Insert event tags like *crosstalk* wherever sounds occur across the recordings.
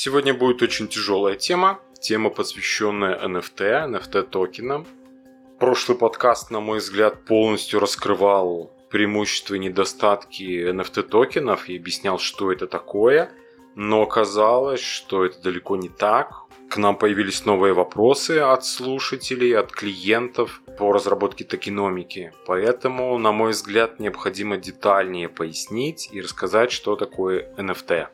Сегодня будет очень тяжелая тема. Тема, посвященная NFT, NFT токенам. Прошлый подкаст, на мой взгляд, полностью раскрывал преимущества и недостатки NFT токенов и объяснял, что это такое. Но оказалось, что это далеко не так. К нам появились новые вопросы от слушателей, от клиентов по разработке токеномики. Поэтому, на мой взгляд, необходимо детальнее пояснить и рассказать, что такое NFT.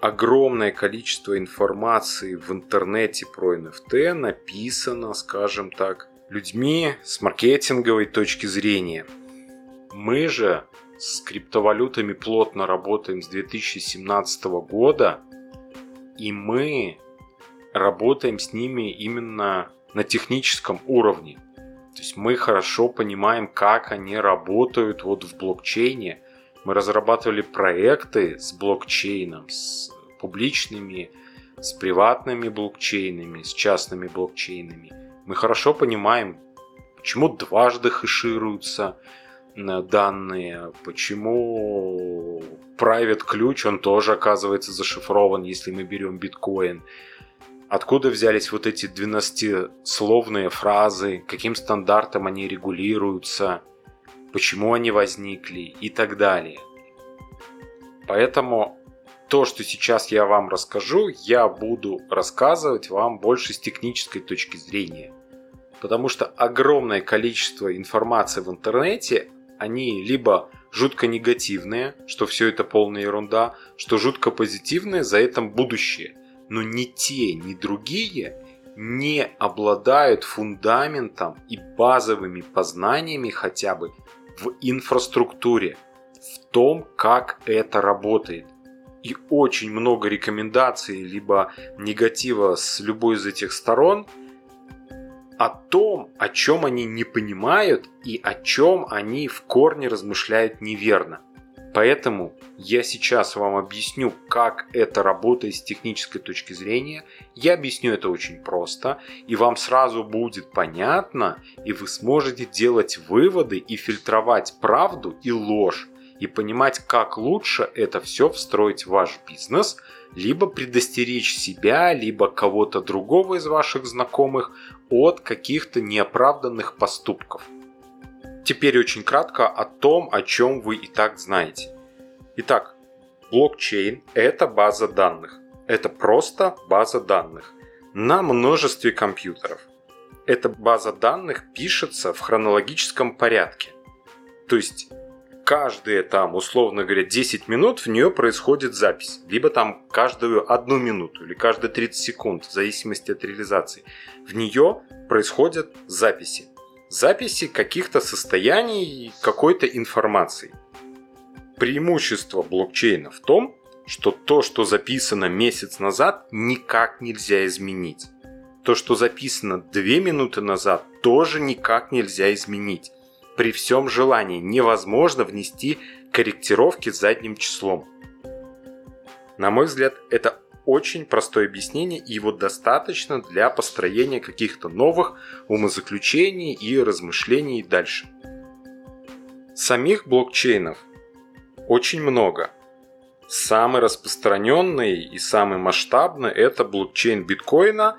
Огромное количество информации в интернете про NFT написано, скажем так, людьми с маркетинговой точки зрения. Мы же с криптовалютами плотно работаем с 2017 года, и мы работаем с ними именно на техническом уровне. То есть мы хорошо понимаем, как они работают вот в блокчейне. Мы разрабатывали проекты с блокчейном, с публичными, с приватными блокчейнами, с частными блокчейнами. Мы хорошо понимаем, почему дважды хэшируются э, данные, почему private ключ, он тоже оказывается зашифрован, если мы берем биткоин. Откуда взялись вот эти 12-словные фразы, каким стандартом они регулируются, почему они возникли и так далее. Поэтому то, что сейчас я вам расскажу, я буду рассказывать вам больше с технической точки зрения. Потому что огромное количество информации в интернете, они либо жутко негативные, что все это полная ерунда, что жутко позитивные, за этим будущее – но ни те, ни другие не обладают фундаментом и базовыми познаниями хотя бы в инфраструктуре, том, как это работает. И очень много рекомендаций либо негатива с любой из этих сторон о том, о чем они не понимают и о чем они в корне размышляют неверно. Поэтому я сейчас вам объясню, как это работает с технической точки зрения. Я объясню это очень просто, и вам сразу будет понятно, и вы сможете делать выводы и фильтровать правду и ложь, и понимать, как лучше это все встроить в ваш бизнес, либо предостеречь себя, либо кого-то другого из ваших знакомых от каких-то неоправданных поступков. Теперь очень кратко о том, о чем вы и так знаете. Итак, блокчейн – это база данных. Это просто база данных на множестве компьютеров. Эта база данных пишется в хронологическом порядке. То есть каждые там, условно говоря, 10 минут в нее происходит запись. Либо там каждую одну минуту или каждые 30 секунд, в зависимости от реализации. В нее происходят записи записи каких-то состояний какой-то информации. Преимущество блокчейна в том, что то, что записано месяц назад, никак нельзя изменить. То, что записано две минуты назад, тоже никак нельзя изменить. При всем желании невозможно внести корректировки задним числом. На мой взгляд, это очень простое объяснение, и его достаточно для построения каких-то новых умозаключений и размышлений дальше. Самих блокчейнов очень много. Самый распространенный и самый масштабный это блокчейн биткоина,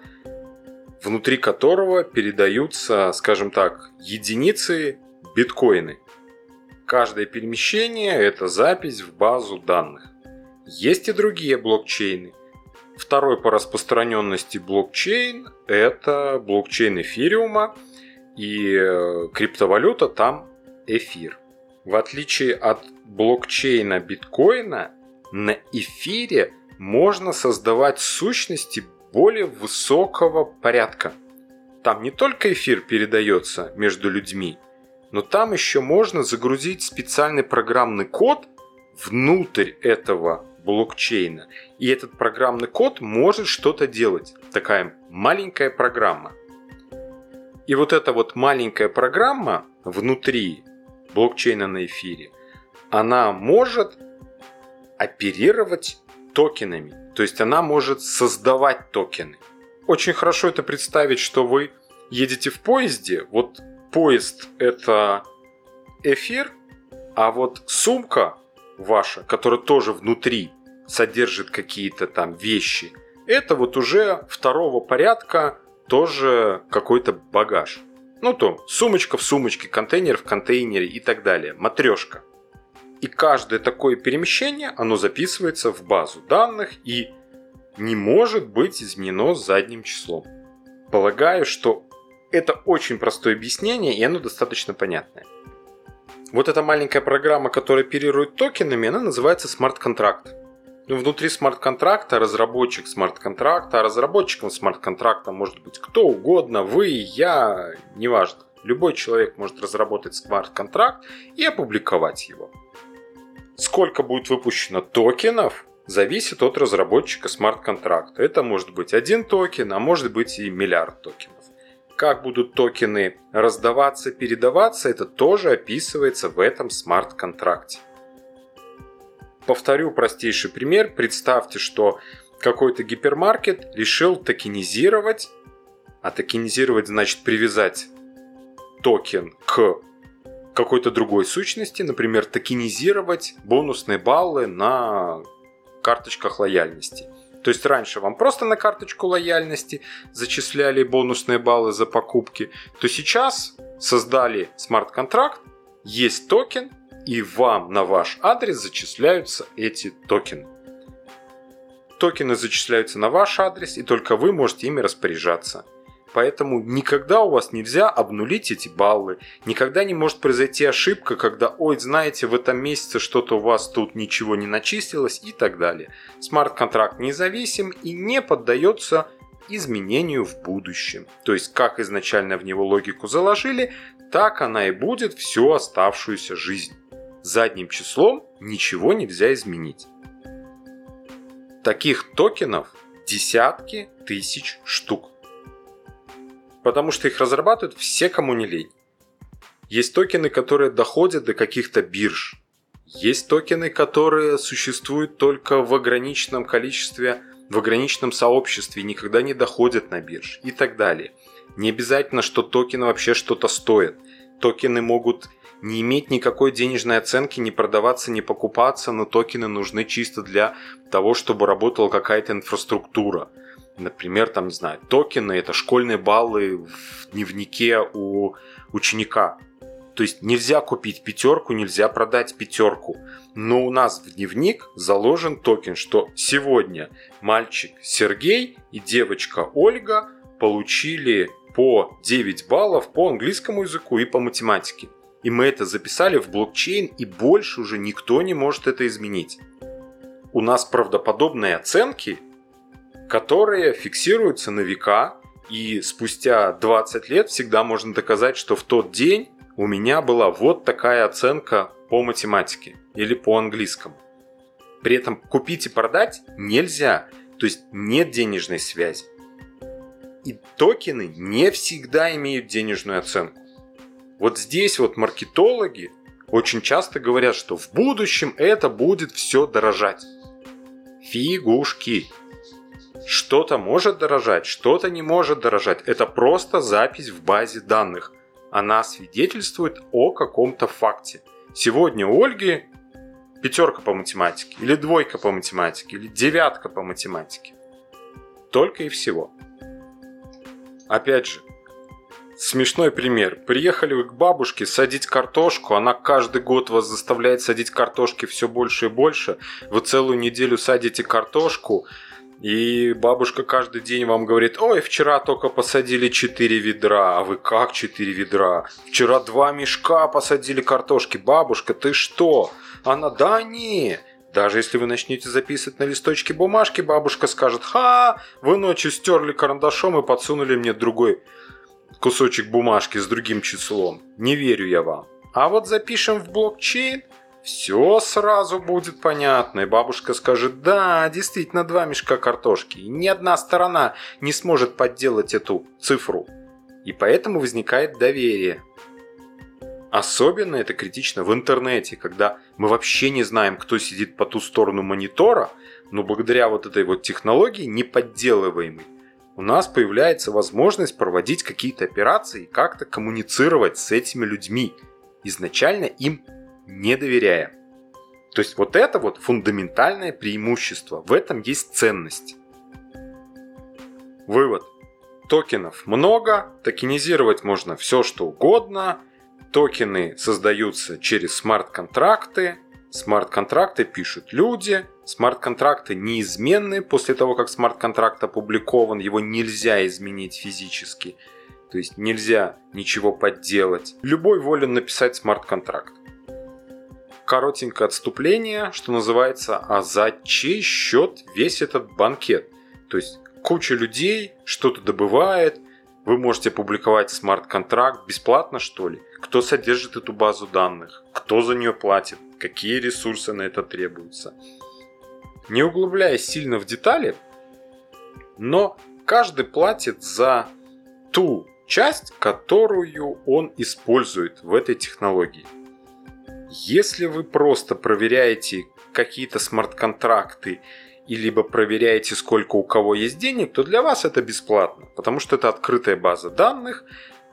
внутри которого передаются, скажем так, единицы биткоины. Каждое перемещение – это запись в базу данных. Есть и другие блокчейны. Второй по распространенности блокчейн – это блокчейн эфириума, и э, криптовалюта там эфир. В отличие от блокчейна биткоина, на эфире можно создавать сущности более высокого порядка. Там не только эфир передается между людьми, но там еще можно загрузить специальный программный код внутрь этого блокчейна. И этот программный код может что-то делать. Такая маленькая программа. И вот эта вот маленькая программа внутри блокчейна на эфире, она может оперировать токенами. То есть она может создавать токены. Очень хорошо это представить, что вы едете в поезде. Вот поезд это эфир, а вот сумка ваша, которая тоже внутри содержит какие-то там вещи, это вот уже второго порядка тоже какой-то багаж. Ну то, сумочка в сумочке, контейнер в контейнере и так далее, матрешка. И каждое такое перемещение, оно записывается в базу данных и не может быть изменено задним числом. Полагаю, что это очень простое объяснение, и оно достаточно понятное. Вот эта маленькая программа, которая оперирует токенами, она называется смарт-контракт. Ну, внутри смарт-контракта разработчик смарт-контракта, а разработчиком смарт-контракта может быть кто угодно, вы, я, неважно. Любой человек может разработать смарт-контракт и опубликовать его. Сколько будет выпущено токенов, зависит от разработчика смарт-контракта. Это может быть один токен, а может быть и миллиард токенов. Как будут токены раздаваться, передаваться, это тоже описывается в этом смарт-контракте. Повторю простейший пример. Представьте, что какой-то гипермаркет решил токенизировать, а токенизировать значит привязать токен к какой-то другой сущности, например, токенизировать бонусные баллы на карточках лояльности. То есть раньше вам просто на карточку лояльности зачисляли бонусные баллы за покупки, то сейчас создали смарт-контракт, есть токен, и вам на ваш адрес зачисляются эти токены. Токены зачисляются на ваш адрес, и только вы можете ими распоряжаться. Поэтому никогда у вас нельзя обнулить эти баллы. Никогда не может произойти ошибка, когда, ой, знаете, в этом месяце что-то у вас тут ничего не начислилось и так далее. Смарт-контракт независим и не поддается изменению в будущем. То есть, как изначально в него логику заложили, так она и будет всю оставшуюся жизнь. Задним числом ничего нельзя изменить. Таких токенов десятки тысяч штук потому что их разрабатывают все, кому не лень. Есть токены, которые доходят до каких-то бирж. Есть токены, которые существуют только в ограниченном количестве, в ограниченном сообществе никогда не доходят на бирж и так далее. Не обязательно, что токены вообще что-то стоят. Токены могут не иметь никакой денежной оценки, не продаваться, не покупаться, но токены нужны чисто для того, чтобы работала какая-то инфраструктура. Например, там, не знаю, токены – это школьные баллы в дневнике у ученика. То есть нельзя купить пятерку, нельзя продать пятерку. Но у нас в дневник заложен токен, что сегодня мальчик Сергей и девочка Ольга получили по 9 баллов по английскому языку и по математике. И мы это записали в блокчейн, и больше уже никто не может это изменить. У нас правдоподобные оценки которые фиксируются на века, и спустя 20 лет всегда можно доказать, что в тот день у меня была вот такая оценка по математике или по английскому. При этом купить и продать нельзя, то есть нет денежной связи. И токены не всегда имеют денежную оценку. Вот здесь вот маркетологи очень часто говорят, что в будущем это будет все дорожать. Фигушки. Что-то может дорожать, что-то не может дорожать. Это просто запись в базе данных. Она свидетельствует о каком-то факте. Сегодня у Ольги пятерка по математике, или двойка по математике, или девятка по математике. Только и всего. Опять же, смешной пример. Приехали вы к бабушке садить картошку, она каждый год вас заставляет садить картошки все больше и больше. Вы целую неделю садите картошку, и бабушка каждый день вам говорит, ой, вчера только посадили 4 ведра. А вы как 4 ведра? Вчера два мешка посадили картошки. Бабушка, ты что? Она, да не. Даже если вы начнете записывать на листочке бумажки, бабушка скажет, ха, вы ночью стерли карандашом и подсунули мне другой кусочек бумажки с другим числом. Не верю я вам. А вот запишем в блокчейн, все сразу будет понятно, и бабушка скажет, да, действительно два мешка картошки, и ни одна сторона не сможет подделать эту цифру. И поэтому возникает доверие. Особенно это критично в интернете, когда мы вообще не знаем, кто сидит по ту сторону монитора, но благодаря вот этой вот технологии неподделываемой, у нас появляется возможность проводить какие-то операции и как-то коммуницировать с этими людьми, изначально им не доверяя. То есть вот это вот фундаментальное преимущество. В этом есть ценность. Вывод. Токенов много, токенизировать можно все что угодно. Токены создаются через смарт-контракты. Смарт-контракты пишут люди. Смарт-контракты неизменны после того, как смарт-контракт опубликован. Его нельзя изменить физически. То есть нельзя ничего подделать. Любой волен написать смарт-контракт. Коротенькое отступление, что называется, а за чей счет весь этот банкет? То есть куча людей что-то добывает, вы можете публиковать смарт-контракт бесплатно, что ли? Кто содержит эту базу данных? Кто за нее платит? Какие ресурсы на это требуются? Не углубляясь сильно в детали, но каждый платит за ту часть, которую он использует в этой технологии. Если вы просто проверяете какие-то смарт-контракты и либо проверяете, сколько у кого есть денег, то для вас это бесплатно, потому что это открытая база данных,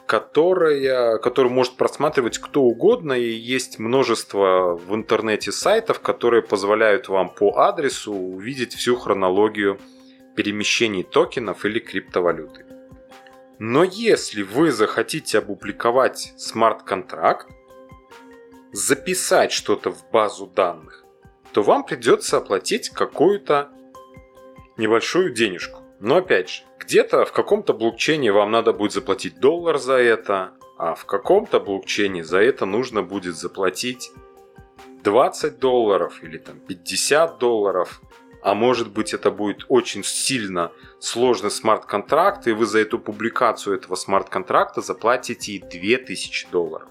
которая, которую может просматривать кто угодно, и есть множество в интернете сайтов, которые позволяют вам по адресу увидеть всю хронологию перемещений токенов или криптовалюты. Но если вы захотите опубликовать смарт-контракт, записать что-то в базу данных, то вам придется оплатить какую-то небольшую денежку. Но опять же, где-то в каком-то блокчейне вам надо будет заплатить доллар за это, а в каком-то блокчейне за это нужно будет заплатить 20 долларов или там 50 долларов а может быть это будет очень сильно сложный смарт-контракт, и вы за эту публикацию этого смарт-контракта заплатите 2000 долларов.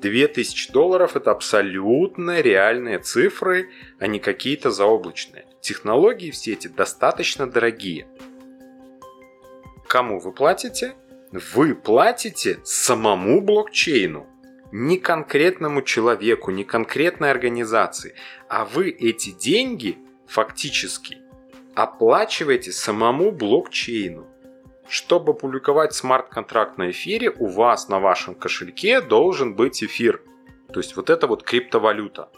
2000 долларов это абсолютно реальные цифры, а не какие-то заоблачные. Технологии все эти достаточно дорогие. Кому вы платите? Вы платите самому блокчейну не конкретному человеку, не конкретной организации, а вы эти деньги фактически оплачиваете самому блокчейну. Чтобы публиковать смарт-контракт на эфире, у вас на вашем кошельке должен быть эфир. То есть вот это вот криптовалюта.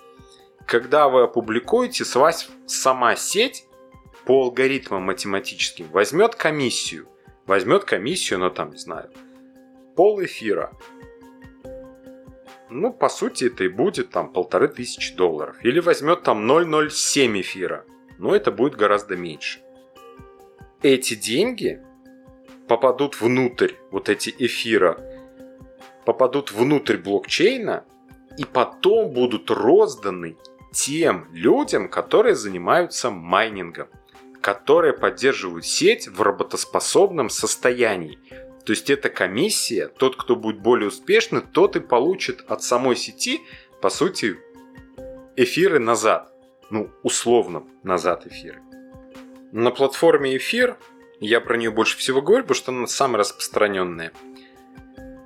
Когда вы опубликуете, с вас сама сеть по алгоритмам математическим возьмет комиссию. Возьмет комиссию, ну там, не знаю, пол эфира ну, по сути, это и будет там полторы тысячи долларов. Или возьмет там 0,07 эфира, но это будет гораздо меньше. Эти деньги попадут внутрь, вот эти эфира, попадут внутрь блокчейна и потом будут розданы тем людям, которые занимаются майнингом, которые поддерживают сеть в работоспособном состоянии. То есть эта комиссия, тот, кто будет более успешный, тот и получит от самой сети, по сути, эфиры назад. Ну, условно, назад эфиры. На платформе эфир, я про нее больше всего говорю, потому что она самая распространенная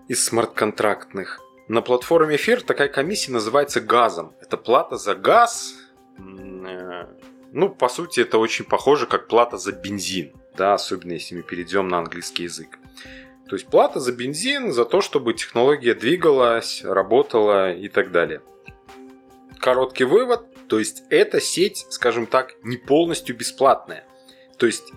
из смарт-контрактных. На платформе эфир такая комиссия называется газом. Это плата за газ. Э, ну, по сути, это очень похоже, как плата за бензин. Да, особенно если мы перейдем на английский язык. То есть плата за бензин, за то, чтобы технология двигалась, работала и так далее. Короткий вывод, то есть эта сеть, скажем так, не полностью бесплатная. То есть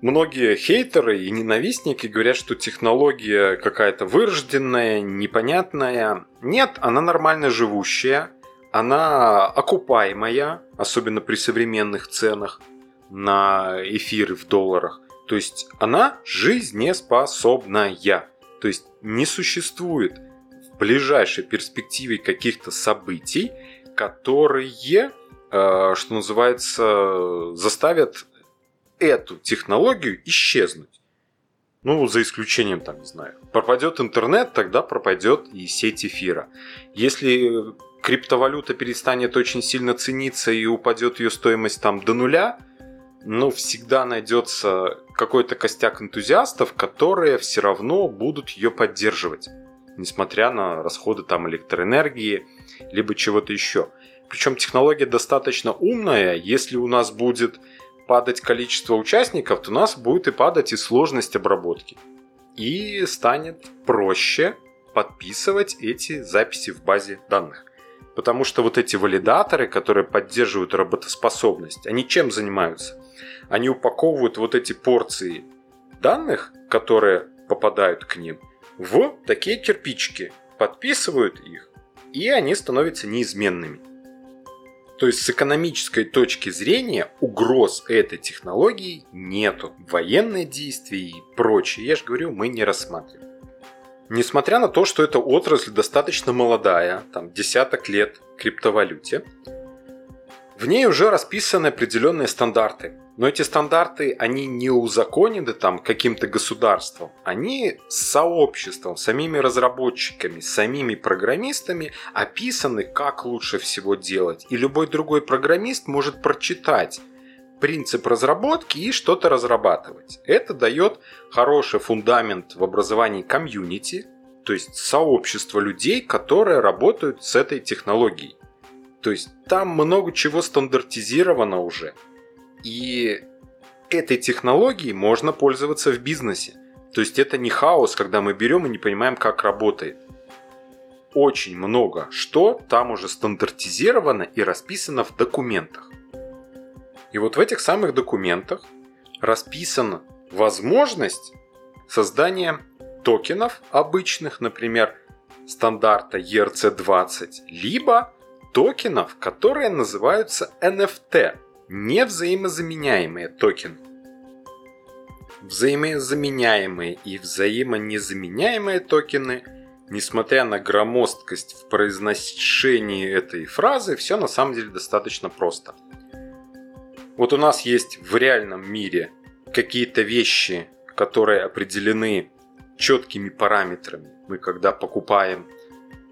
многие хейтеры и ненавистники говорят, что технология какая-то вырожденная, непонятная. Нет, она нормально живущая, она окупаемая, особенно при современных ценах на эфиры в долларах. То есть она жизнеспособная. То есть не существует в ближайшей перспективе каких-то событий, которые, э, что называется, заставят эту технологию исчезнуть. Ну, за исключением, там, не знаю, пропадет интернет, тогда пропадет и сеть эфира. Если криптовалюта перестанет очень сильно цениться и упадет ее стоимость там до нуля, ну, всегда найдется какой-то костяк энтузиастов, которые все равно будут ее поддерживать, несмотря на расходы там электроэнергии, либо чего-то еще. Причем технология достаточно умная, если у нас будет падать количество участников, то у нас будет и падать и сложность обработки. И станет проще подписывать эти записи в базе данных. Потому что вот эти валидаторы, которые поддерживают работоспособность, они чем занимаются? Они упаковывают вот эти порции данных, которые попадают к ним, в такие кирпичики, подписывают их, и они становятся неизменными. То есть с экономической точки зрения угроз этой технологии нету. Военные действия и прочее, я же говорю, мы не рассматриваем. Несмотря на то, что эта отрасль достаточно молодая, там десяток лет криптовалюте, в ней уже расписаны определенные стандарты. Но эти стандарты, они не узаконены там каким-то государством, они с сообществом, самими разработчиками, самими программистами описаны, как лучше всего делать. И любой другой программист может прочитать принцип разработки и что-то разрабатывать. Это дает хороший фундамент в образовании комьюнити, то есть сообщество людей, которые работают с этой технологией. То есть там много чего стандартизировано уже. И этой технологией можно пользоваться в бизнесе. То есть это не хаос, когда мы берем и не понимаем, как работает. Очень много что там уже стандартизировано и расписано в документах. И вот в этих самых документах расписана возможность создания токенов обычных, например, стандарта ERC20, либо токенов, которые называются NFT, невзаимозаменяемые токены. Взаимозаменяемые и взаимонезаменяемые токены, несмотря на громоздкость в произношении этой фразы, все на самом деле достаточно просто – вот у нас есть в реальном мире какие-то вещи, которые определены четкими параметрами. Мы когда покупаем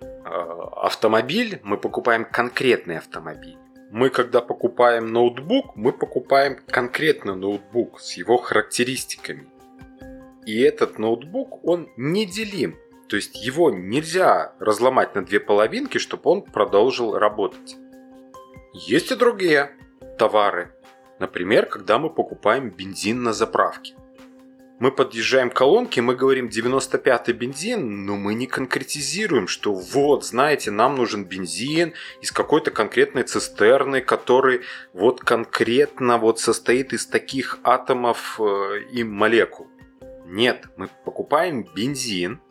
э, автомобиль, мы покупаем конкретный автомобиль. Мы когда покупаем ноутбук, мы покупаем конкретный ноутбук с его характеристиками. И этот ноутбук, он неделим. То есть его нельзя разломать на две половинки, чтобы он продолжил работать. Есть и другие товары, Например, когда мы покупаем бензин на заправке. Мы подъезжаем к колонке, мы говорим 95-й бензин, но мы не конкретизируем, что вот, знаете, нам нужен бензин из какой-то конкретной цистерны, который вот конкретно вот состоит из таких атомов э, и молекул. Нет, мы покупаем бензин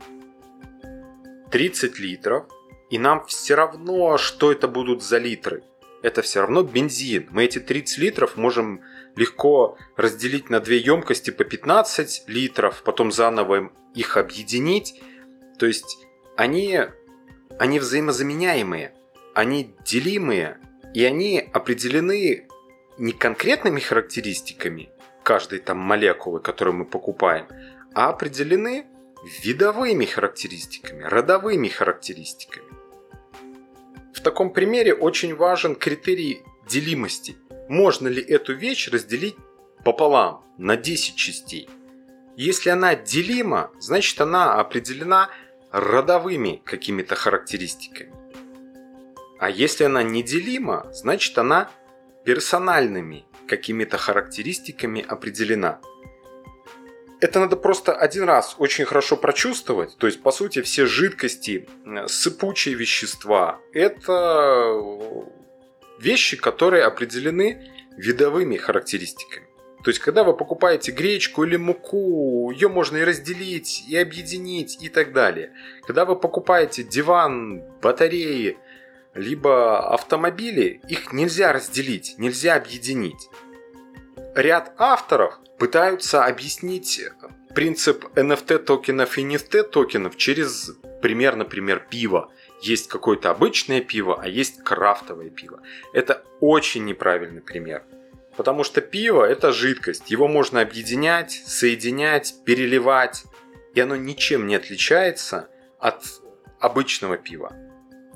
30 литров, и нам все равно, что это будут за литры это все равно бензин. Мы эти 30 литров можем легко разделить на две емкости по 15 литров, потом заново их объединить. То есть они, они взаимозаменяемые, они делимые, и они определены не конкретными характеристиками каждой там молекулы, которую мы покупаем, а определены видовыми характеристиками, родовыми характеристиками. В таком примере очень важен критерий делимости. Можно ли эту вещь разделить пополам, на 10 частей? Если она делима, значит она определена родовыми какими-то характеристиками. А если она неделима, значит она персональными какими-то характеристиками определена – это надо просто один раз очень хорошо прочувствовать. То есть, по сути, все жидкости, сыпучие вещества – это вещи, которые определены видовыми характеристиками. То есть, когда вы покупаете гречку или муку, ее можно и разделить, и объединить, и так далее. Когда вы покупаете диван, батареи, либо автомобили, их нельзя разделить, нельзя объединить. Ряд авторов пытаются объяснить принцип NFT токенов и NFT токенов через пример, например, пива. Есть какое-то обычное пиво, а есть крафтовое пиво. Это очень неправильный пример. Потому что пиво – это жидкость. Его можно объединять, соединять, переливать. И оно ничем не отличается от обычного пива.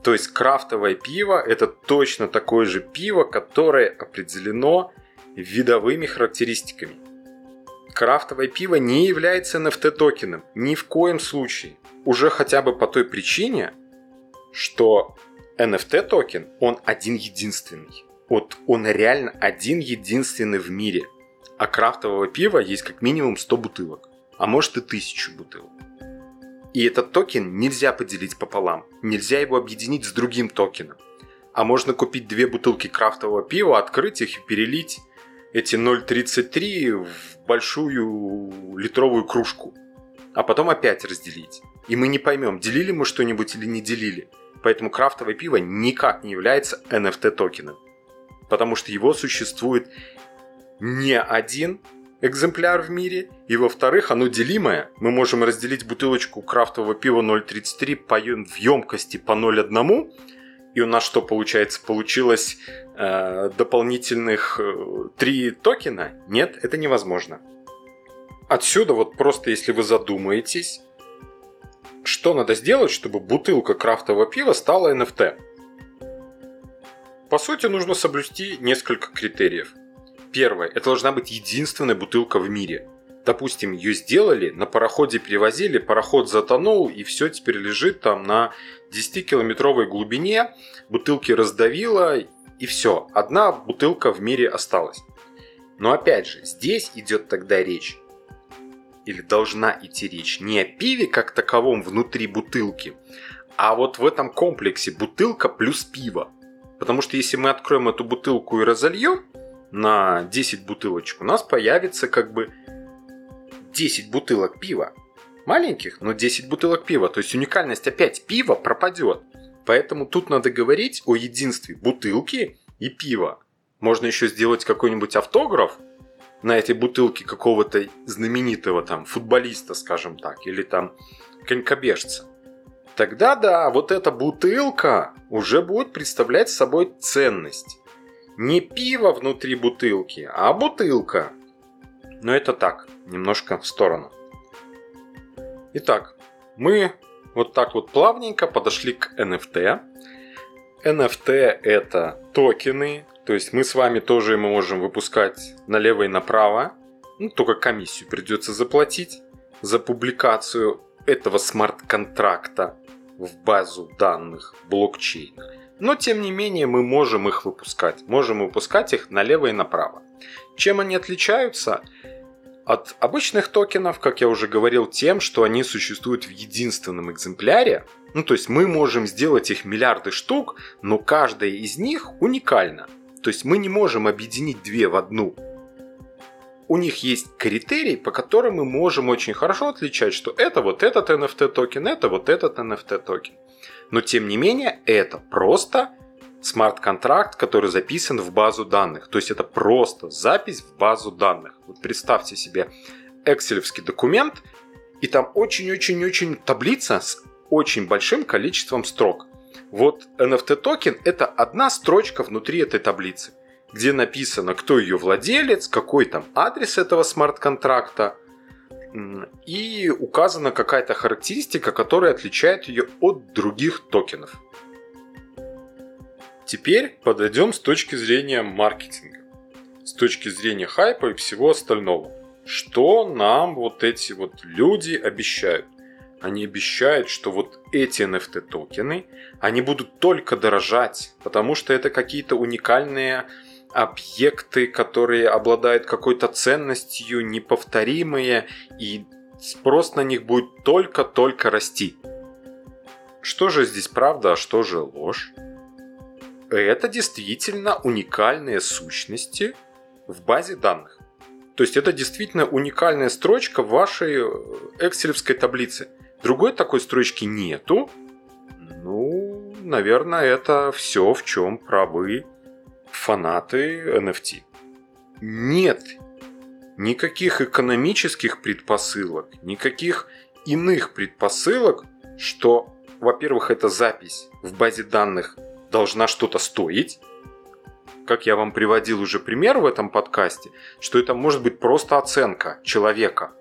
То есть крафтовое пиво – это точно такое же пиво, которое определено видовыми характеристиками – Крафтовое пиво не является NFT токеном ни в коем случае. Уже хотя бы по той причине, что NFT токен, он один единственный. Вот он реально один единственный в мире. А крафтового пива есть как минимум 100 бутылок, а может и 1000 бутылок. И этот токен нельзя поделить пополам, нельзя его объединить с другим токеном. А можно купить две бутылки крафтового пива, открыть их и перелить эти 0,33 в большую литровую кружку. А потом опять разделить. И мы не поймем, делили мы что-нибудь или не делили. Поэтому крафтовое пиво никак не является NFT токеном. Потому что его существует не один экземпляр в мире, и во-вторых, оно делимое. Мы можем разделить бутылочку крафтового пива 0.33 по, в емкости по 0.1, и у нас что получается? Получилось э, дополнительных э, 3 токена? Нет, это невозможно. Отсюда вот просто если вы задумаетесь, что надо сделать, чтобы бутылка крафтового пива стала NFT? По сути, нужно соблюсти несколько критериев. Первое. Это должна быть единственная бутылка в мире. Допустим, ее сделали, на пароходе перевозили, пароход затонул, и все теперь лежит там на 10-километровой глубине, бутылки раздавило, и все. Одна бутылка в мире осталась. Но опять же, здесь идет тогда речь, или должна идти речь, не о пиве как таковом внутри бутылки, а вот в этом комплексе бутылка плюс пиво. Потому что если мы откроем эту бутылку и разольем, на 10 бутылочек, у нас появится как бы 10 бутылок пива. Маленьких, но 10 бутылок пива. То есть уникальность опять пива пропадет. Поэтому тут надо говорить о единстве бутылки и пива. Можно еще сделать какой-нибудь автограф на этой бутылке какого-то знаменитого там футболиста, скажем так, или там конькобежца. Тогда да, вот эта бутылка уже будет представлять собой ценность не пиво внутри бутылки, а бутылка. Но это так, немножко в сторону. Итак, мы вот так вот плавненько подошли к NFT. NFT это токены, то есть мы с вами тоже можем выпускать налево и направо. Ну, только комиссию придется заплатить за публикацию этого смарт-контракта в базу данных блокчейна. Но тем не менее мы можем их выпускать. Можем выпускать их налево и направо. Чем они отличаются? От обычных токенов, как я уже говорил, тем, что они существуют в единственном экземпляре. Ну, то есть мы можем сделать их миллиарды штук, но каждая из них уникальна. То есть мы не можем объединить две в одну. У них есть критерии, по которым мы можем очень хорошо отличать, что это вот этот NFT токен, это вот этот NFT токен. Но тем не менее, это просто смарт-контракт, который записан в базу данных. То есть это просто запись в базу данных. Вот представьте себе Excel документ, и там очень-очень-очень таблица с очень большим количеством строк. Вот NFT токен это одна строчка внутри этой таблицы, где написано, кто ее владелец, какой там адрес этого смарт-контракта, и указана какая-то характеристика, которая отличает ее от других токенов. Теперь подойдем с точки зрения маркетинга, с точки зрения хайпа и всего остального. Что нам вот эти вот люди обещают? Они обещают, что вот эти NFT токены, они будут только дорожать, потому что это какие-то уникальные объекты, которые обладают какой-то ценностью, неповторимые, и спрос на них будет только-только расти. Что же здесь правда, а что же ложь? Это действительно уникальные сущности в базе данных. То есть это действительно уникальная строчка в вашей экселевской таблице. Другой такой строчки нету. Ну, наверное, это все, в чем правы фанаты NFT. Нет никаких экономических предпосылок, никаких иных предпосылок, что, во-первых, эта запись в базе данных должна что-то стоить, как я вам приводил уже пример в этом подкасте, что это может быть просто оценка человека.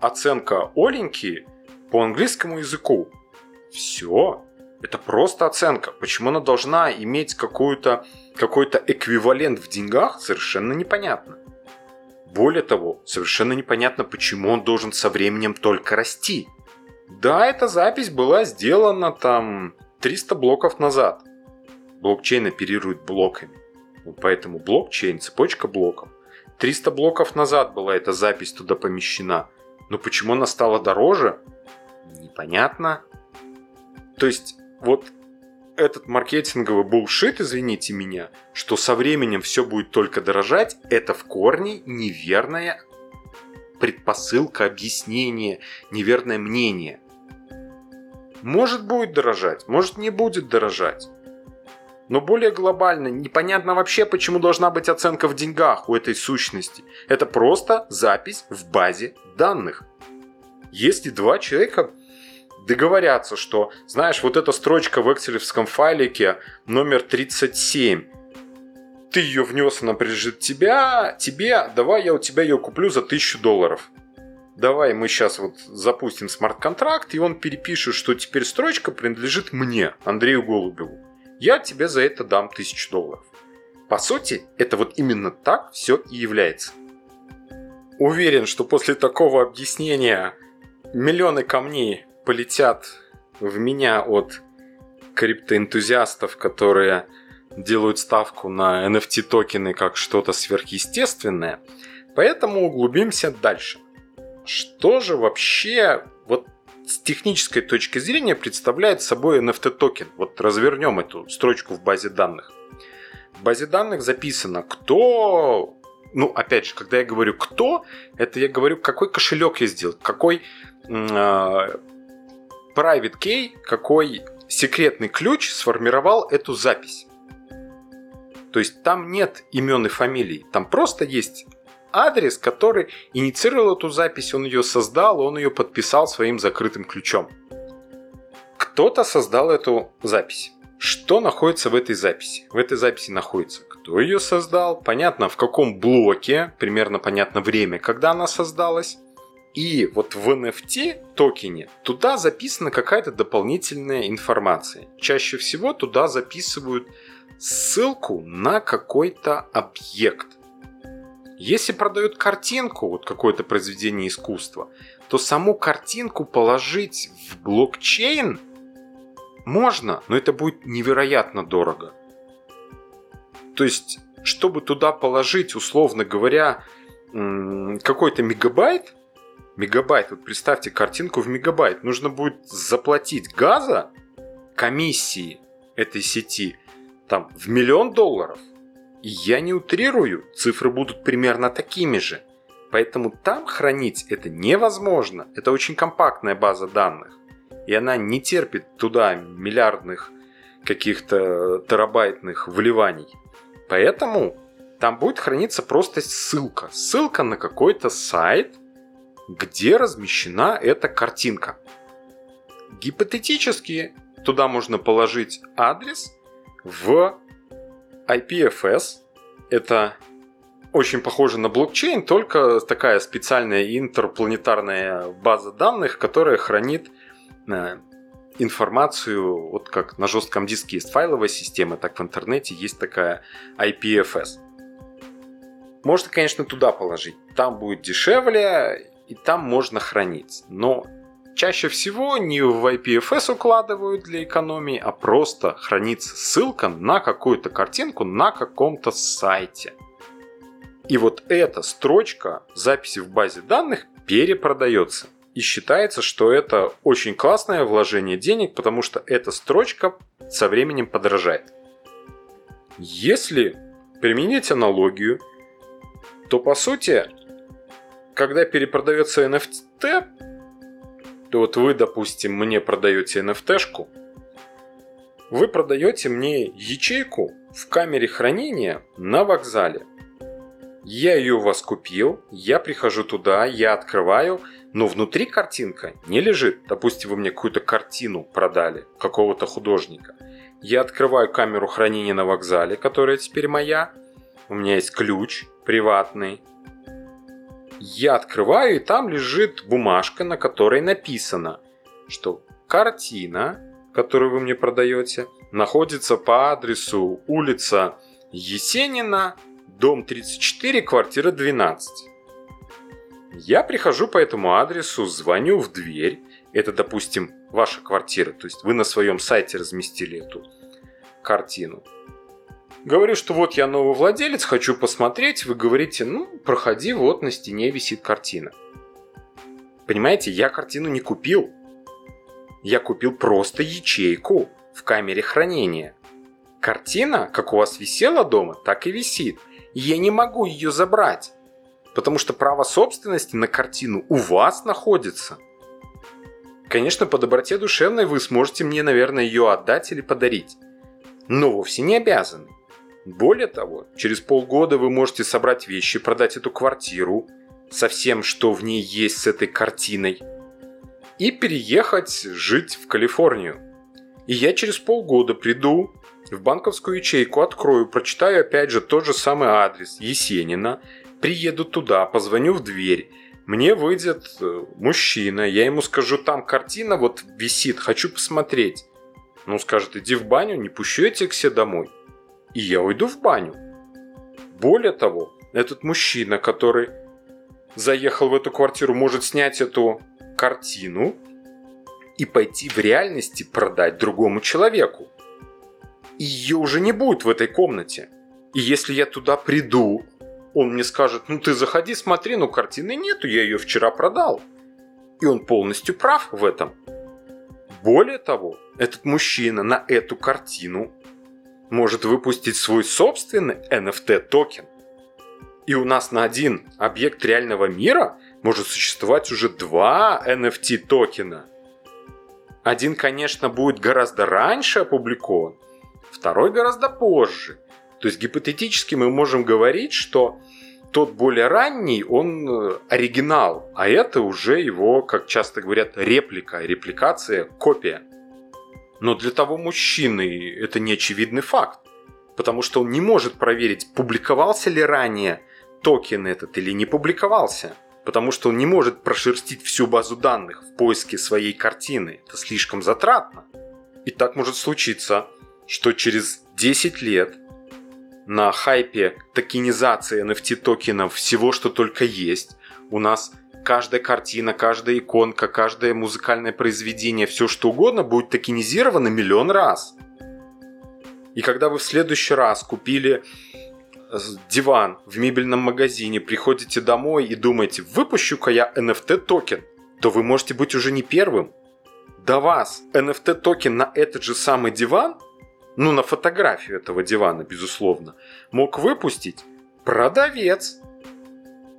Оценка Оленьки по английскому языку. Все. Это просто оценка. Почему она должна иметь какую-то, какой-то эквивалент в деньгах, совершенно непонятно. Более того, совершенно непонятно, почему он должен со временем только расти. Да, эта запись была сделана там 300 блоков назад. Блокчейн оперирует блоками. Поэтому блокчейн, цепочка блоков. 300 блоков назад была эта запись туда помещена. Но почему она стала дороже? Непонятно. То есть вот этот маркетинговый булшит, извините меня, что со временем все будет только дорожать, это в корне неверная предпосылка, объяснение, неверное мнение. Может будет дорожать, может не будет дорожать. Но более глобально, непонятно вообще, почему должна быть оценка в деньгах у этой сущности. Это просто запись в базе данных. Если два человека договорятся, что, знаешь, вот эта строчка в экселевском файлике номер 37, ты ее внес, она принадлежит тебя, тебе, давай я у тебя ее куплю за 1000 долларов. Давай мы сейчас вот запустим смарт-контракт, и он перепишет, что теперь строчка принадлежит мне, Андрею Голубеву. Я тебе за это дам 1000 долларов. По сути, это вот именно так все и является. Уверен, что после такого объяснения миллионы камней полетят в меня от криптоэнтузиастов, которые делают ставку на NFT токены как что-то сверхъестественное. Поэтому углубимся дальше. Что же вообще вот с технической точки зрения представляет собой NFT токен? Вот развернем эту строчку в базе данных. В базе данных записано, кто ну, опять же, когда я говорю кто, это я говорю, какой кошелек я сделал, какой private key, какой секретный ключ сформировал эту запись. То есть там нет имен и фамилий, там просто есть адрес, который инициировал эту запись, он ее создал, он ее подписал своим закрытым ключом. Кто-то создал эту запись. Что находится в этой записи? В этой записи находится, кто ее создал, понятно в каком блоке, примерно понятно время, когда она создалась, и вот в NFT токене туда записана какая-то дополнительная информация. Чаще всего туда записывают ссылку на какой-то объект. Если продают картинку, вот какое-то произведение искусства, то саму картинку положить в блокчейн можно, но это будет невероятно дорого. То есть, чтобы туда положить, условно говоря, какой-то мегабайт, мегабайт, вот представьте картинку в мегабайт, нужно будет заплатить газа комиссии этой сети там в миллион долларов. И я не утрирую, цифры будут примерно такими же. Поэтому там хранить это невозможно. Это очень компактная база данных. И она не терпит туда миллиардных каких-то терабайтных вливаний. Поэтому там будет храниться просто ссылка. Ссылка на какой-то сайт – где размещена эта картинка. Гипотетически туда можно положить адрес в IPFS. Это очень похоже на блокчейн, только такая специальная интерпланетарная база данных, которая хранит э, информацию, вот как на жестком диске есть файловая система, так в интернете есть такая IPFS. Можно, конечно, туда положить. Там будет дешевле, и там можно хранить. Но чаще всего не в IPFS укладывают для экономии, а просто хранится ссылка на какую-то картинку на каком-то сайте. И вот эта строчка записи в базе данных перепродается. И считается, что это очень классное вложение денег, потому что эта строчка со временем подорожает. Если применить аналогию, то по сути когда перепродается NFT, то вот вы, допустим, мне продаете NFT-шку, вы продаете мне ячейку в камере хранения на вокзале. Я ее у вас купил, я прихожу туда, я открываю, но внутри картинка не лежит. Допустим, вы мне какую-то картину продали, какого-то художника. Я открываю камеру хранения на вокзале, которая теперь моя. У меня есть ключ приватный, я открываю, и там лежит бумажка, на которой написано, что картина, которую вы мне продаете, находится по адресу улица Есенина, дом 34, квартира 12. Я прихожу по этому адресу, звоню в дверь. Это, допустим, ваша квартира. То есть вы на своем сайте разместили эту картину. Говорю, что вот я новый владелец, хочу посмотреть. Вы говорите, ну, проходи, вот на стене висит картина. Понимаете, я картину не купил. Я купил просто ячейку в камере хранения. Картина, как у вас висела дома, так и висит. И я не могу ее забрать, потому что право собственности на картину у вас находится. Конечно, по доброте душевной вы сможете мне, наверное, ее отдать или подарить. Но вовсе не обязаны. Более того, через полгода вы можете собрать вещи, продать эту квартиру со всем, что в ней есть с этой картиной, и переехать жить в Калифорнию. И я через полгода приду в банковскую ячейку, открою, прочитаю опять же тот же самый адрес Есенина, приеду туда, позвоню в дверь, мне выйдет э, мужчина, я ему скажу, там картина вот висит, хочу посмотреть. Ну, скажет, иди в баню, не пущу я тебя к себе домой и я уйду в баню. Более того, этот мужчина, который заехал в эту квартиру, может снять эту картину и пойти в реальности продать другому человеку. И ее уже не будет в этой комнате. И если я туда приду, он мне скажет, ну ты заходи, смотри, ну картины нету, я ее вчера продал. И он полностью прав в этом. Более того, этот мужчина на эту картину может выпустить свой собственный NFT-токен. И у нас на один объект реального мира может существовать уже два NFT-токена. Один, конечно, будет гораздо раньше опубликован, второй гораздо позже. То есть гипотетически мы можем говорить, что тот более ранний, он э, оригинал, а это уже его, как часто говорят, реплика, репликация, копия. Но для того мужчины это не очевидный факт, потому что он не может проверить, публиковался ли ранее токен этот или не публиковался, потому что он не может прошерстить всю базу данных в поиске своей картины. Это слишком затратно. И так может случиться, что через 10 лет на хайпе токенизации NFT токенов всего, что только есть, у нас каждая картина, каждая иконка, каждое музыкальное произведение, все что угодно будет токенизировано миллион раз. И когда вы в следующий раз купили э, диван в мебельном магазине, приходите домой и думаете, выпущу-ка я NFT токен, то вы можете быть уже не первым. До вас NFT токен на этот же самый диван, ну на фотографию этого дивана, безусловно, мог выпустить продавец,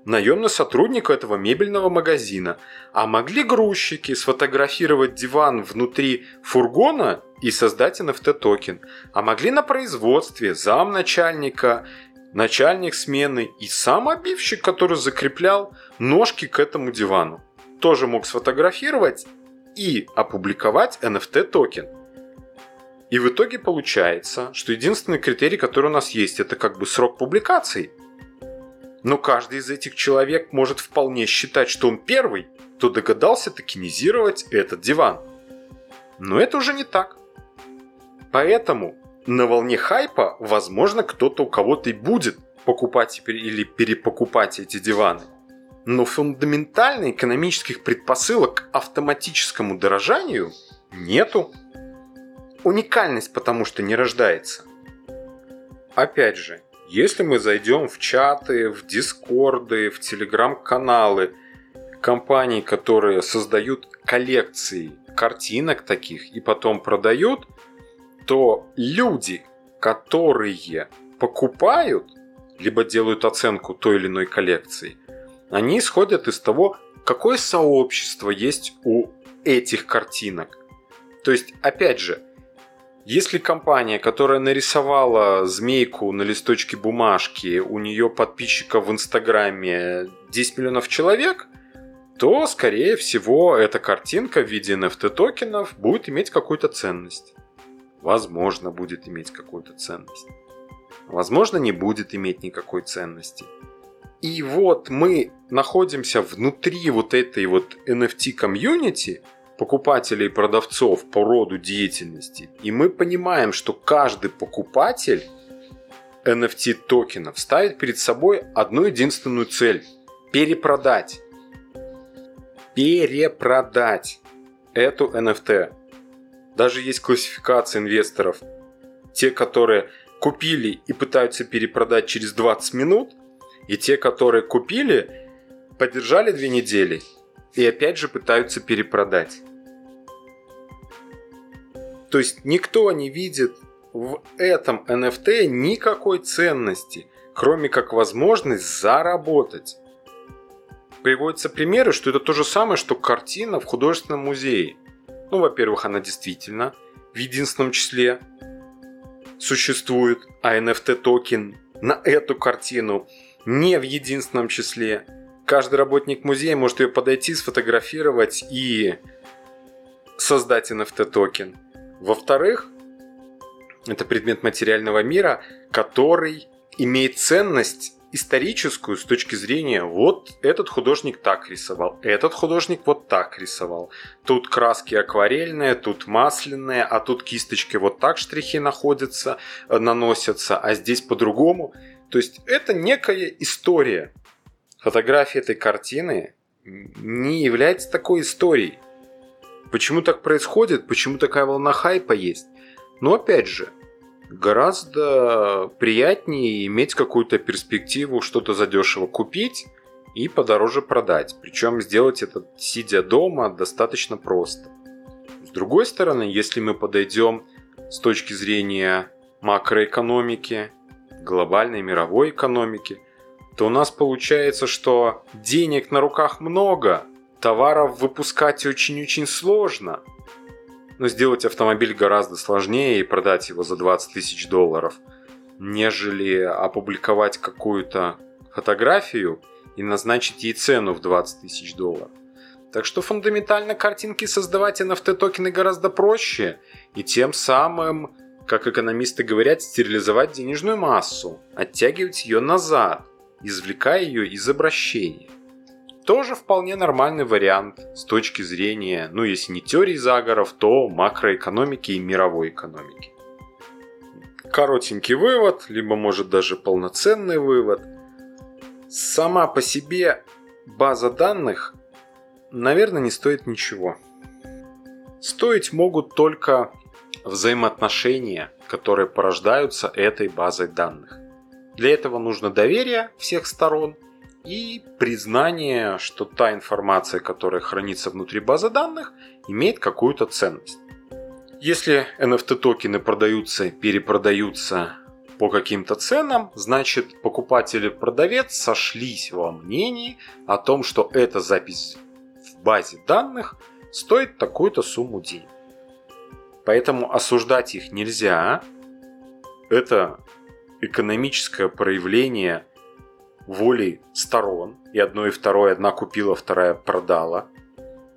наемный сотрудник этого мебельного магазина. А могли грузчики сфотографировать диван внутри фургона и создать NFT-токен. А могли на производстве замначальника, начальник смены и сам обивщик, который закреплял ножки к этому дивану. Тоже мог сфотографировать и опубликовать NFT-токен. И в итоге получается, что единственный критерий, который у нас есть, это как бы срок публикации – но каждый из этих человек может вполне считать, что он первый, кто догадался токенизировать этот диван. Но это уже не так. Поэтому на волне хайпа, возможно, кто-то у кого-то и будет покупать или перепокупать эти диваны. Но фундаментально экономических предпосылок к автоматическому дорожанию нету. Уникальность потому что не рождается. Опять же, если мы зайдем в чаты, в дискорды, в телеграм-каналы компаний, которые создают коллекции картинок таких и потом продают, то люди, которые покупают, либо делают оценку той или иной коллекции, они исходят из того, какое сообщество есть у этих картинок. То есть, опять же, если компания, которая нарисовала змейку на листочке бумажки, у нее подписчиков в Инстаграме 10 миллионов человек, то, скорее всего, эта картинка в виде NFT токенов будет иметь какую-то ценность. Возможно, будет иметь какую-то ценность. Возможно, не будет иметь никакой ценности. И вот мы находимся внутри вот этой вот NFT комьюнити – покупателей и продавцов по роду деятельности. И мы понимаем, что каждый покупатель NFT токенов ставит перед собой одну единственную цель – перепродать. Перепродать эту NFT. Даже есть классификация инвесторов. Те, которые купили и пытаются перепродать через 20 минут, и те, которые купили, подержали две недели и опять же пытаются перепродать. То есть никто не видит в этом NFT никакой ценности, кроме как возможность заработать. Приводятся примеры, что это то же самое, что картина в художественном музее. Ну, во-первых, она действительно в единственном числе существует, а NFT токен на эту картину не в единственном числе. Каждый работник музея может ее подойти, сфотографировать и создать NFT токен. Во-вторых, это предмет материального мира, который имеет ценность историческую с точки зрения вот этот художник так рисовал, этот художник вот так рисовал. Тут краски акварельные, тут масляные, а тут кисточки вот так штрихи находятся, э, наносятся, а здесь по-другому. То есть это некая история. Фотография этой картины не является такой историей. Почему так происходит? Почему такая волна хайпа есть? Но опять же, гораздо приятнее иметь какую-то перспективу что-то задешево купить и подороже продать. Причем сделать это, сидя дома, достаточно просто. С другой стороны, если мы подойдем с точки зрения макроэкономики, глобальной мировой экономики, то у нас получается, что денег на руках много, товаров выпускать очень-очень сложно – но сделать автомобиль гораздо сложнее и продать его за 20 тысяч долларов, нежели опубликовать какую-то фотографию и назначить ей цену в 20 тысяч долларов. Так что фундаментально картинки создавать NFT токены гораздо проще и тем самым, как экономисты говорят, стерилизовать денежную массу, оттягивать ее назад, извлекая ее из обращения тоже вполне нормальный вариант с точки зрения, ну если не теории заговоров, то макроэкономики и мировой экономики. Коротенький вывод, либо может даже полноценный вывод. Сама по себе база данных, наверное, не стоит ничего. Стоить могут только взаимоотношения, которые порождаются этой базой данных. Для этого нужно доверие всех сторон – и признание, что та информация, которая хранится внутри базы данных, имеет какую-то ценность. Если NFT токены продаются, перепродаются по каким-то ценам, значит покупатель и продавец сошлись во мнении о том, что эта запись в базе данных стоит такую-то сумму денег. Поэтому осуждать их нельзя. Это экономическое проявление волей сторон, и одно и второе, одна купила, вторая продала.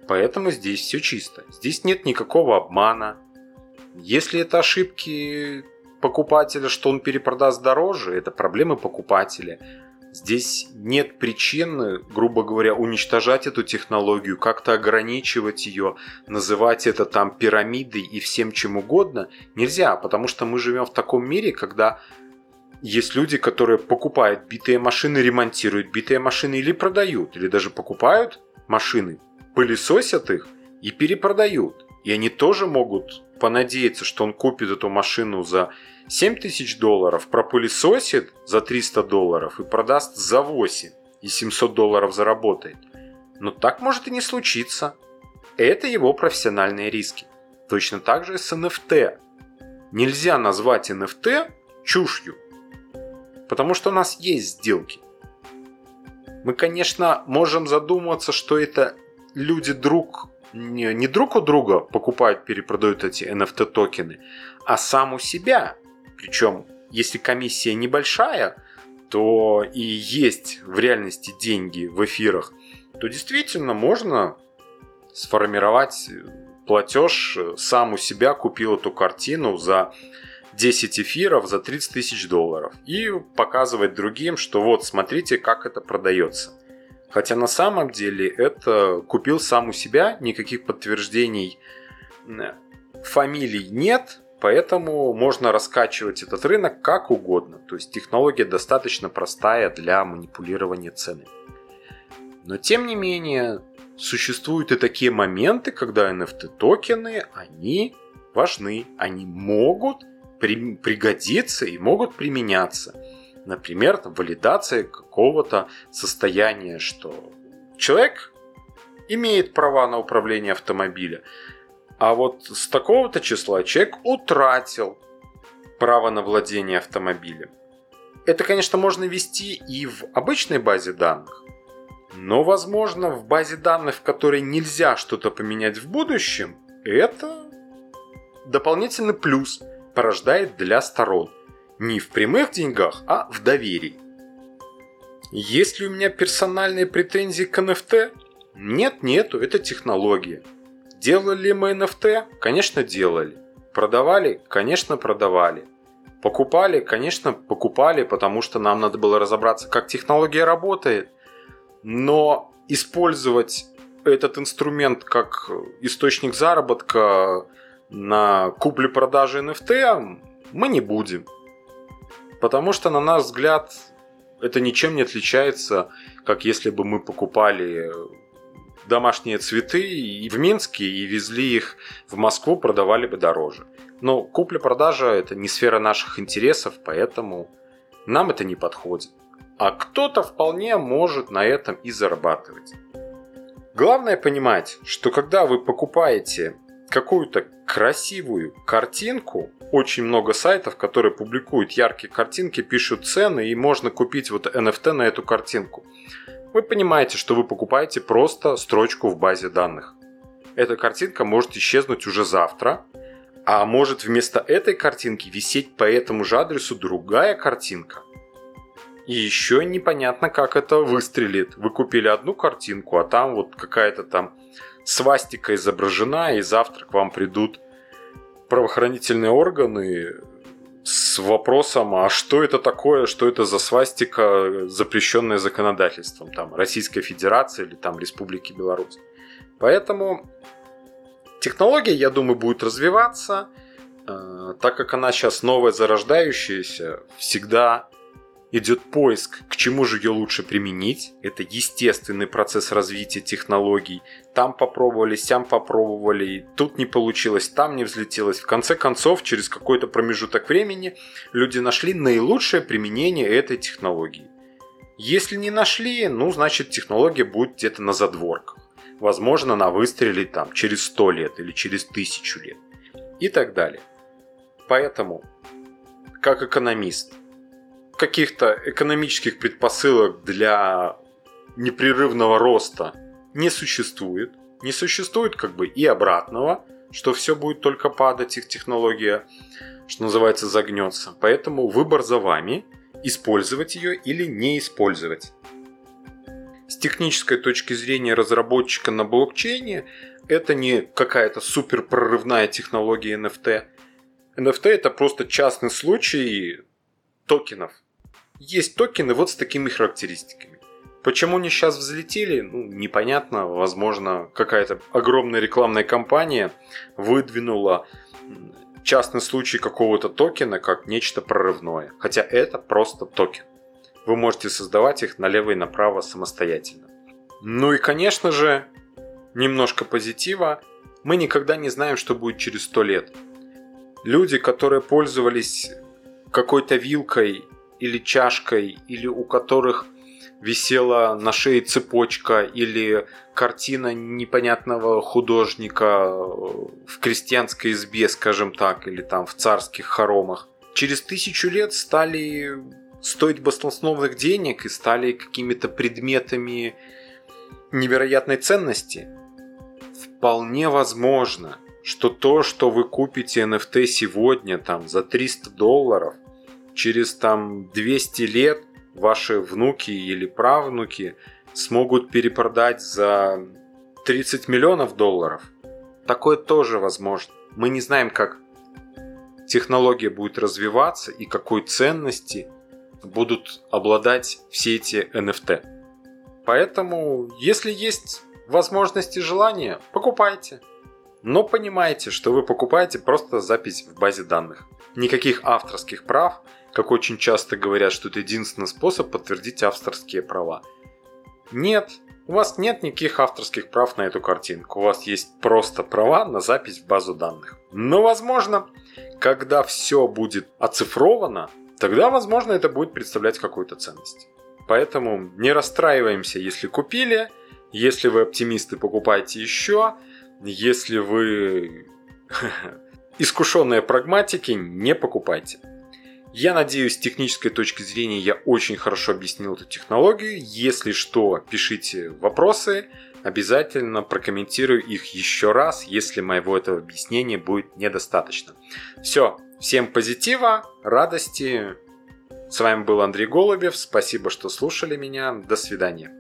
Поэтому здесь все чисто. Здесь нет никакого обмана. Если это ошибки покупателя, что он перепродаст дороже, это проблемы покупателя. Здесь нет причин, грубо говоря, уничтожать эту технологию, как-то ограничивать ее, называть это там пирамидой и всем чем угодно. Нельзя, потому что мы живем в таком мире, когда есть люди, которые покупают битые машины, ремонтируют битые машины или продают, или даже покупают машины, пылесосят их и перепродают. И они тоже могут понадеяться, что он купит эту машину за 7 тысяч долларов, пропылесосит за 300 долларов и продаст за 8 и 700 долларов заработает. Но так может и не случиться. Это его профессиональные риски. Точно так же с NFT. Нельзя назвать NFT чушью. Потому что у нас есть сделки. Мы, конечно, можем задумываться, что это люди друг не, не друг у друга покупают, перепродают эти NFT токены, а сам у себя. Причем, если комиссия небольшая, то и есть в реальности деньги в эфирах, то действительно можно сформировать платеж сам у себя купил эту картину за 10 эфиров за 30 тысяч долларов и показывать другим, что вот смотрите, как это продается. Хотя на самом деле это купил сам у себя, никаких подтверждений фамилий нет, поэтому можно раскачивать этот рынок как угодно. То есть технология достаточно простая для манипулирования цены. Но тем не менее, существуют и такие моменты, когда NFT токены, они важны, они могут при, пригодиться и могут применяться. Например, там, валидация какого-то состояния, что человек имеет права на управление автомобиля, А вот с такого-то числа человек утратил право на владение автомобилем. Это, конечно, можно вести и в обычной базе данных, но, возможно, в базе данных, в которой нельзя что-то поменять в будущем, это дополнительный плюс порождает для сторон. Не в прямых деньгах, а в доверии. Есть ли у меня персональные претензии к NFT? Нет, нету, это технология. Делали ли мы NFT? Конечно, делали. Продавали? Конечно, продавали. Покупали? Конечно, покупали, потому что нам надо было разобраться, как технология работает. Но использовать этот инструмент как источник заработка на купле-продаже NFT мы не будем. Потому что, на наш взгляд, это ничем не отличается, как если бы мы покупали домашние цветы и в Минске и везли их в Москву, продавали бы дороже. Но купля-продажа это не сфера наших интересов, поэтому нам это не подходит. А кто-то вполне может на этом и зарабатывать. Главное понимать, что когда вы покупаете какую-то красивую картинку, очень много сайтов, которые публикуют яркие картинки, пишут цены, и можно купить вот NFT на эту картинку. Вы понимаете, что вы покупаете просто строчку в базе данных. Эта картинка может исчезнуть уже завтра, а может вместо этой картинки висеть по этому же адресу другая картинка. И еще непонятно, как это выстрелит. Вы купили одну картинку, а там вот какая-то там свастика изображена, и завтра к вам придут правоохранительные органы с вопросом, а что это такое, что это за свастика, запрещенная законодательством там, Российской Федерации или там Республики Беларусь. Поэтому технология, я думаю, будет развиваться, э, так как она сейчас новая, зарождающаяся, всегда идет поиск, к чему же ее лучше применить. Это естественный процесс развития технологий. Там попробовали, сям попробовали, тут не получилось, там не взлетелось. В конце концов, через какой-то промежуток времени люди нашли наилучшее применение этой технологии. Если не нашли, ну, значит, технология будет где-то на задворках. Возможно, она выстрелит там через 100 лет или через 1000 лет. И так далее. Поэтому, как экономист, каких-то экономических предпосылок для непрерывного роста не существует. Не существует как бы и обратного, что все будет только падать, их технология, что называется, загнется. Поэтому выбор за вами, использовать ее или не использовать. С технической точки зрения разработчика на блокчейне, это не какая-то супер прорывная технология NFT. NFT это просто частный случай токенов, есть токены вот с такими характеристиками. Почему они сейчас взлетели, ну, непонятно. Возможно, какая-то огромная рекламная кампания выдвинула частный случай какого-то токена как нечто прорывное. Хотя это просто токен. Вы можете создавать их налево и направо самостоятельно. Ну и, конечно же, немножко позитива. Мы никогда не знаем, что будет через сто лет. Люди, которые пользовались какой-то вилкой или чашкой, или у которых висела на шее цепочка или картина непонятного художника в крестьянской избе, скажем так, или там в царских хоромах, через тысячу лет стали стоить баснословных денег и стали какими-то предметами невероятной ценности. Вполне возможно, что то, что вы купите NFT сегодня там за 300 долларов – через там 200 лет ваши внуки или правнуки смогут перепродать за 30 миллионов долларов. Такое тоже возможно. Мы не знаем, как технология будет развиваться и какой ценности будут обладать все эти NFT. Поэтому, если есть возможности и желание, покупайте. Но понимайте, что вы покупаете просто запись в базе данных. Никаких авторских прав – как очень часто говорят, что это единственный способ подтвердить авторские права. Нет, у вас нет никаких авторских прав на эту картинку. У вас есть просто права на запись в базу данных. Но, возможно, когда все будет оцифровано, тогда, возможно, это будет представлять какую-то ценность. Поэтому не расстраиваемся, если купили. Если вы оптимисты, покупайте еще. Если вы *laughs* искушенные прагматики, не покупайте. Я надеюсь, с технической точки зрения я очень хорошо объяснил эту технологию. Если что, пишите вопросы. Обязательно прокомментирую их еще раз, если моего этого объяснения будет недостаточно. Все, всем позитива, радости. С вами был Андрей Голубев. Спасибо, что слушали меня. До свидания.